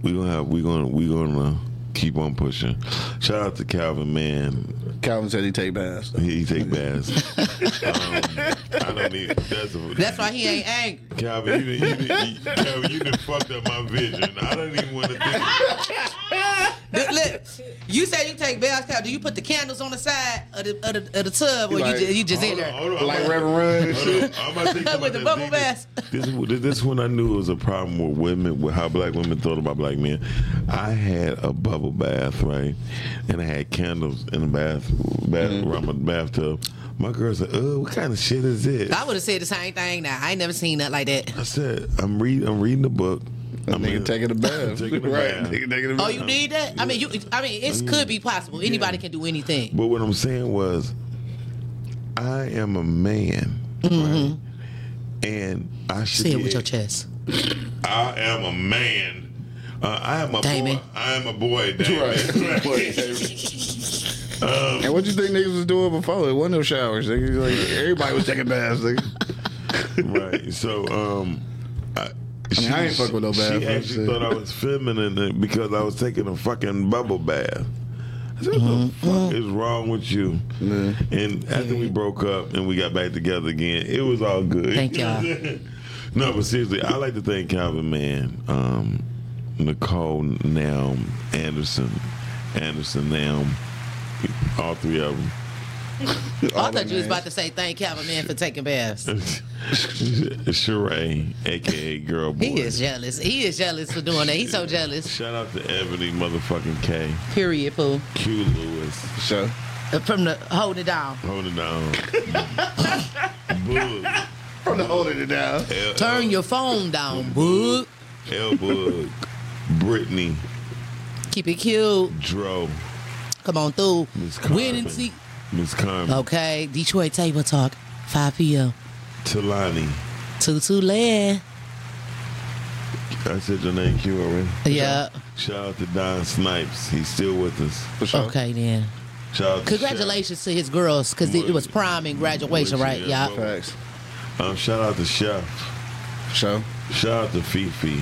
we gonna have we gonna we gonna keep on pushing. Shout out to Calvin, man. Calvin said he take baths. He, he take baths. [laughs] um, I don't need. That's, a, That's why he ain't angry. Calvin, you, done- you, done- you, Calvin, you done fucked up my vision. I don't even want to think. [laughs] Look, look, you say you take baths. Cal. Do you put the candles on the side of the, of the, of the tub, or Like, you just, you just in Hold on, there? hold on. I'm Like about- Reverend Run and shit. I'm about to think [laughs] With the bubble bath. This, this, this when I knew it was a problem with women, with how black women thought about black men. I had a bubble bath, right? And I had candles in the bath, bath Mm-hmm. around my bathtub. My girl said, "Oh, what kind of shit is this?" I would have said the same thing. Now I ain't never seen nothing like that. I said, "I'm reading. I'm reading the book. That I'm nigga in- taking a bath. [laughs] Taking a right. bath. Nigga taking a bath. Oh, you need that? I mean, you. I mean, it could be possible. Anybody can do anything. But what I'm saying was, I am a man, right? And I should Say it with your chest. I am a man. Uh, I am a Damon. boy. I am a boy, Damon. [laughs] And what you think niggas was doing before? It wasn't no showers. Nigga. Like, everybody was taking baths. Nigga. [laughs] right. So, um, I, I mean, I ain't fuck with no bath, She actually shit. thought I was feminine because I was taking a fucking bubble bath. I said, what the fuck is wrong with you? Yeah. And after we broke up and we got back together again, it was all good. Thank [laughs] y'all. no, but seriously, I like to thank Calvin, man. Um, Nicole Naum, Anderson, Anderson Naum, all three of them. I thought you was about to say thank Calvin man for taking baths. [laughs] Sheree, aka Girl Boy. He is jealous. He is jealous for doing that. He's so jealous. Shout out to Ebony motherfucking K. Period, fool. Q Lewis. So, Uh, From the hold it down. Hold it down. [laughs] Bug. from the holding it down. L- Turn your phone down, boo. L Bug. Brittany. Keep it cute. Dro. Come on through. Miss Win Carmen. and see. Miss Carmen. Okay, Detroit Table Talk, 5 p.m. Talani. Tutu Land. I said your name Q already. Yeah. Shout out to Don Snipes. He's still with us. For sure. Okay then. Shout out to Congratulations to his girls, because it, it was prom and graduation, right? Yeah. Yeah. Facts. Um, shout out to Chef. For sure. Shout out to Fifi.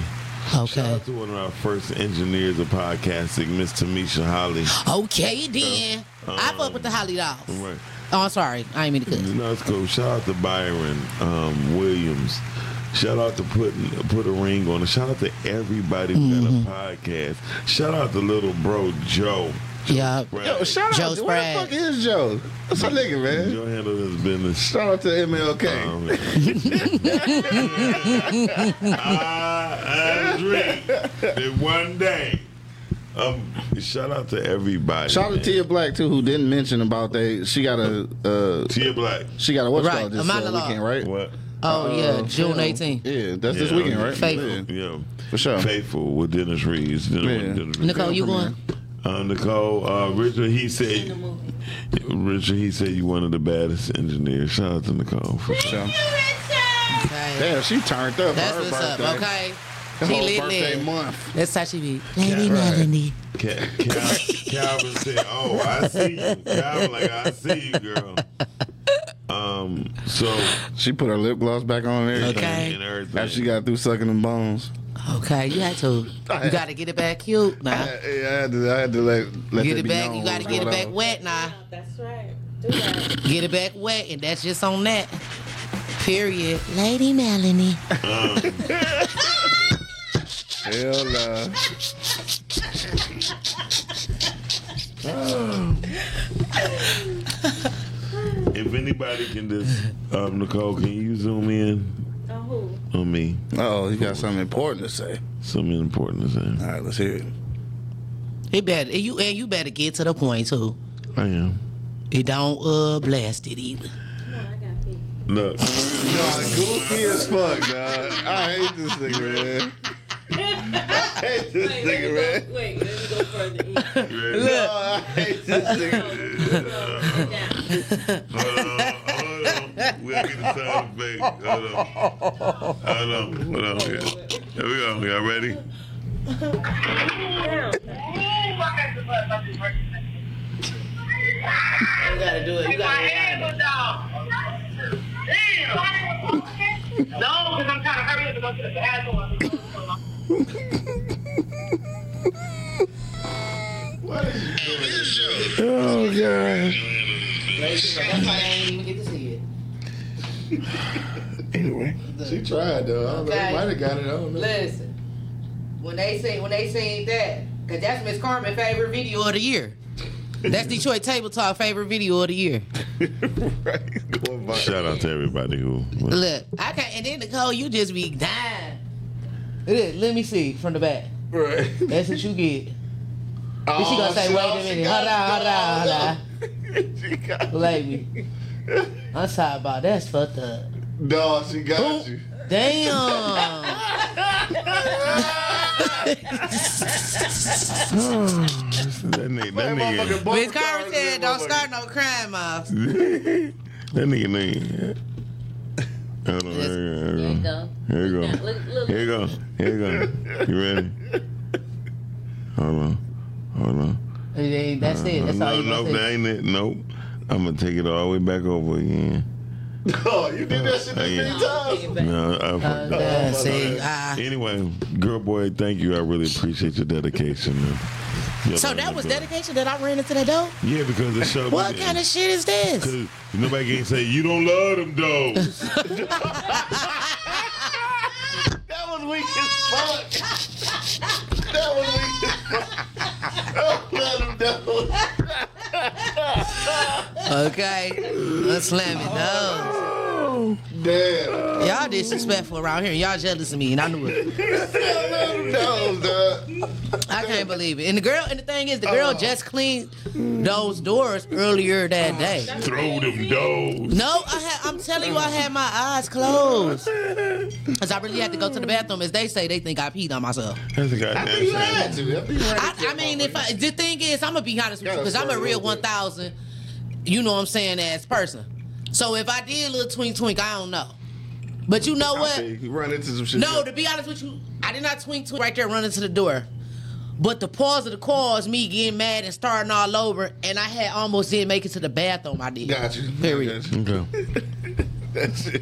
Shout Okay. out to one of our first engineers of podcasting, Miss Tamisha Holly. Okay then. I fuck with the Holly Dolls. Right. Oh, I'm sorry. I ain't mean to cuss. No, it's cool. Shout out to Byron um, Williams. Shout out to putting put a ring on it. Shout out to everybody who got Mm-hmm. a podcast. Shout out to little bro Joe. Joe Yeah. Yo, shout Joe out. to Where the Sprague. fuck is Joe? That's a nigga, man. Joe handled his business. Shout out to MLK. Um, [laughs] I agree that one day. Um, shout out to everybody. Shout out to man. Tia Black too, who didn't mention about they. She got a. Uh, Tia Black. she got a what's Right, called this a uh, monologue. weekend, right? What? Oh Uh, yeah, June yeah. 18th. Yeah, that's this weekend, right? Faithful. Yeah. Yeah. For sure. Faithful with Dennis Reeves. Dennis- Yeah. Dennis Reeves. Nicole, you going? Uh, Nicole, uh, Richard, he said, Richard, he said you one of the baddest engineers. Shout out to Nicole. For sure. Sure. Okay. Damn, she turned up. That's for her what's up. Okay. Her She whole lit birthday lit. month. That's how she be. Lady right. Melanie. Cal- Cal- Calvin said, "Oh, I see you." Calvin, like, "I see you, girl." Um, so She put her lip gloss back on and everything. Okay. and everything. After she got through sucking them bones. Okay, you had to. You got to get it back cute I, now. I had to, I had to let, let Get it back. known You got to get it back on. wet now. That's right. Do that. Get it back wet, and that's just on that. Period. Lady Melanie. [laughs] Hell nah. if anybody can just, um, Nicole, can you zoom in who? on me? Oh, you got something important to say. Something important to say. All right, let's hear it. It better and you and you better get to the point too. I am. It don't uh blast it either. Come on, I got feet. Look, Nah, goofy as fuck, dog. I hate this nigga, man. [laughs] I hate this Wait, let me nigga, man. go, wait, let me go further in. you ready? No, I hate this [laughs] nigga. We'll get the sound effect. Hold on. Hold on, hold on. Here, here we go. Y'all ready? Down. You gotta do it. You gotta No, because I'm trying to hurry up and go to the bathroom. gosh. That's why I ain't even get to see it. [laughs] Anyway. She tried though. I don't know. Might have got it. I don't know. Listen, when they sing, when they sing that, cause that's Miss Carmen's favorite video of the year. That's Detroit Table Talk favorite video of the year. [laughs] right. Shout out to everybody who. Look, I can't. And then Nicole, you just be dying. Look, Let me see from the back. Right. That's what you get. Oh, [laughs] she gonna oh, say, wait oh, a minute, hold on, hold on, hold She got Lady, I'm sorry about that's fucked up. No, she got you. Damn. [laughs] That nigga, that nigga, Miss Carmen said, "Don't start no crime, Miles." Uh. [laughs] that nigga name. Hold on, here There you you go. go. Here you go. Look, look. Here you go. Here you go. You ready? Hold on. Hold on. That's it. That's no, all you nope, that ain't it. Nope. I'm gonna take it all the way back over again. [laughs] Oh, you did that shit Uh, yeah. many times. No, I Uh, forgot. yeah, see, ah. Anyway, girl, boy, thank you. I really appreciate your dedication. Man. Your So love that is was dedication that I ran into that door. Yeah, because the show. What kind of shit is this? Cause nobody can say you don't love them dogs. [laughs] That was weak as fuck. That was weak as fuck. Oh, let him know. Okay, let's slam it. No, Damn. y'all disrespectful around here. Y'all jealous of me, and I knew it. Let him know, dog. I can't believe it. And the girl, and the thing is, the girl just cleaned those doors earlier that day. Throw them doors. No, I had, I'm telling you, I had my eyes closed. Because I really had to go to the bathroom. As they say, they think I peed on myself. That's a goddamn You had to. That be right I, I mean, if I, the thing is, I'm going to be honest with you, because I'm a real 1,000, you know what I'm saying, ass person. So if I did a little twink twink, I don't know. But you know what? You run into some shit. No, to be honest with you, I did not twink twink right there running to the door. But the pause of the call is me getting mad and starting all over, and I had almost didn't make it to the bathroom. I did. Got you. Period. Got you. Okay. [laughs] [laughs] That's it.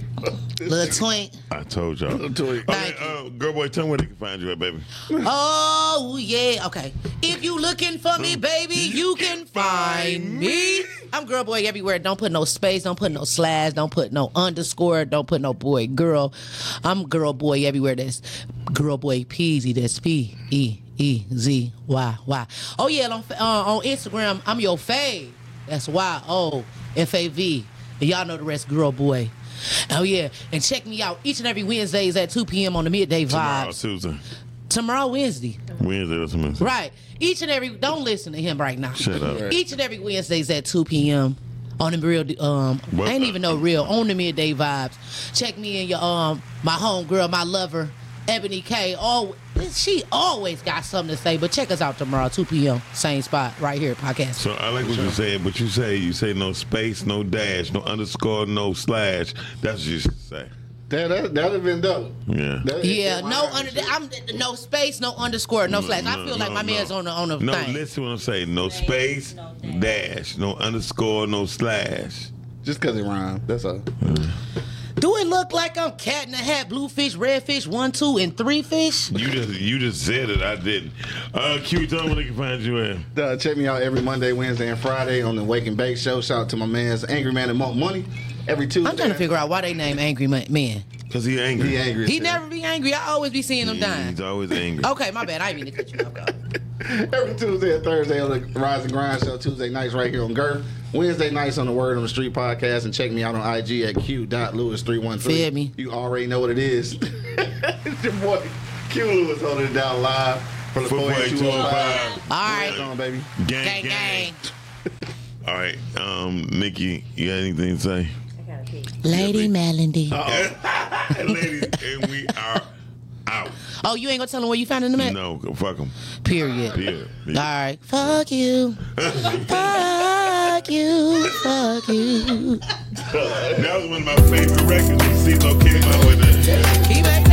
Little twink. I told y'all. Little twink. Okay, Thank you. uh, girl, boy, tell me where they can find you at, baby. Oh yeah, okay. If you looking for me, baby, you can find me. I'm girl boy everywhere. Don't put no space. Don't put no slash. Don't put no underscore. Don't put no boy girl. I'm girl boy everywhere. That's girl boy Peezy. That's P E E Z Y Y. Oh yeah, on uh, on Instagram, I'm your fave. That's Y O F A V. And y'all know the rest, girl boy. Oh yeah, and check me out each and every Wednesdays at 2 p.m. on the midday Vibes. Tomorrow. Susan. Tomorrow Wednesday. Wednesday or something. Right. Each and every don't listen to him right now. Shut up. [laughs] Each and every Wednesdays at 2 p.m. on the real um What? I ain't even know real on the midday vibes. Check me and your um my home girl, my lover, Ebony K. All she always got something to say, but check us out tomorrow, 2 p.m. Same spot, right here, podcast. So I like what you said, but you say you say no space, no dash, no underscore, no slash. That's what you should say. That that that'd have been dope. Yeah. That- yeah, no under. I'm no space, no underscore, no slash. I No, feel like my no. man's on the on the No, thing. listen what I'm saying. No space, no dash, no underscore, no slash. Just because it rhymes. That's all. Do it look like I'm cat in a hat, blue fish, red fish, one, two, and three fish? You just you just said it. I didn't. Uh, Q, tell them where they can find you at. Uh, check me out every Monday, Wednesday, and Friday on the Wake and Bake Show. Shout out to my man's Angry Man and Monk Money. Every Tuesday. I'm trying to figure out why they name Angry Man. Cause he angry. He angry. He never be angry. I always be seeing him dying. He's always angry. Okay, my bad. I didn't mean to cut you off. Go. [laughs] Every Tuesday and Thursday on the Rise and Grind Show. Tuesday nights right here on Girth. Wednesday nights on the Word on the Street podcast. And check me out on IG at q.lewis313. Feel me. You already know what it is. it's [laughs] your boy Q Lewis holding it down live from the Football 48205. All Come on, baby. Gang, Gang, gang. [laughs] All right, um, Nikki, you got anything to say? I gotta pee. Lady Melody. [laughs] Ladies, and we are out. Oh, you ain't gonna tell him where you found him at? No, go fuck them. Period. Period. All right. Fuck you. [laughs] Fuck you. Fuck you. That was one of my favorite records CeeLo came out with it.